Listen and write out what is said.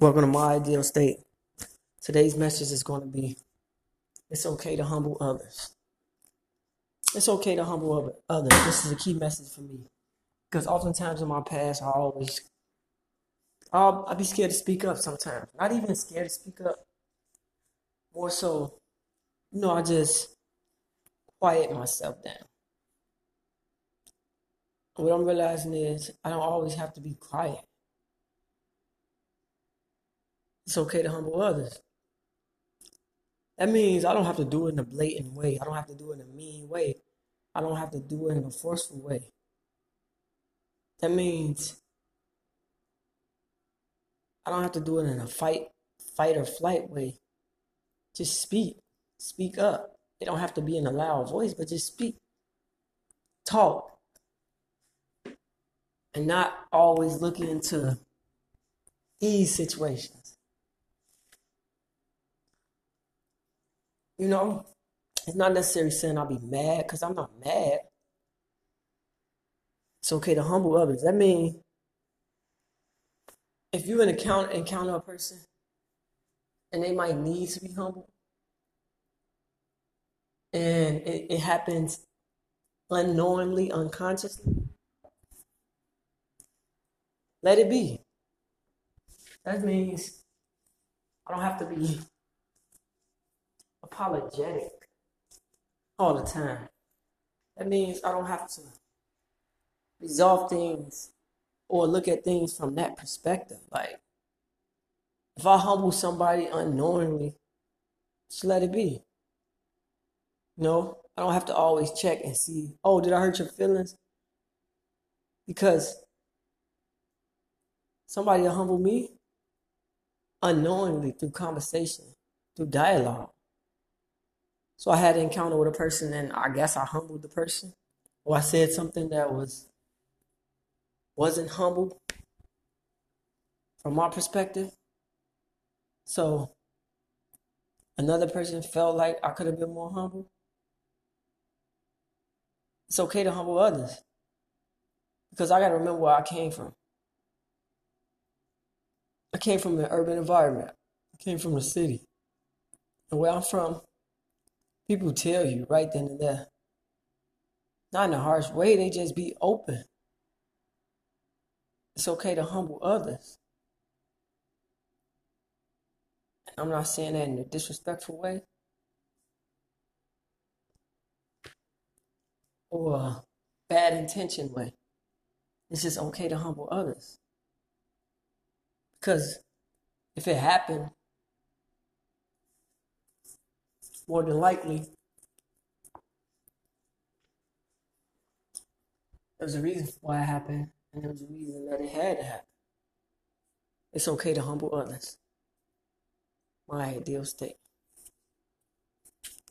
Welcome to my ideal state. Today's message is going to be it's okay to humble others. It's okay to humble other- others. This is a key message for me. Because oftentimes in my past, I always, I'll, I'll be scared to speak up sometimes. Not even scared to speak up. More so, you know, I just quiet myself down. What I'm realizing is I don't always have to be quiet. It's okay to humble others. That means I don't have to do it in a blatant way. I don't have to do it in a mean way. I don't have to do it in a forceful way. That means I don't have to do it in a fight, fight or flight way. Just speak. Speak up. It don't have to be in a loud voice, but just speak. Talk. And not always looking into these situations. You know, it's not necessarily saying I'll be mad because I'm not mad. It's okay to humble others. That means if you encounter encounter a person and they might need to be humble, and it, it happens unknowingly, unconsciously, let it be. That means I don't have to be apologetic all the time. That means I don't have to resolve things or look at things from that perspective. Like, if I humble somebody unknowingly, just let it be. You know, I don't have to always check and see, oh, did I hurt your feelings? Because somebody humble me unknowingly through conversation, through dialogue. So I had an encounter with a person, and I guess I humbled the person, or I said something that was wasn't humble from my perspective. So another person felt like I could have been more humble. It's okay to humble others because I got to remember where I came from. I came from an urban environment. I came from the city, and where I'm from, people tell you right then and there. Not in a harsh way, they just be open. It's okay to humble others. I'm not saying that in a disrespectful way or a bad intention way. It's just okay to humble others. Because if it happened, more than likely, there's a reason why it happened, and there was a reason that it had to happen. It's okay to humble others. My ideal state.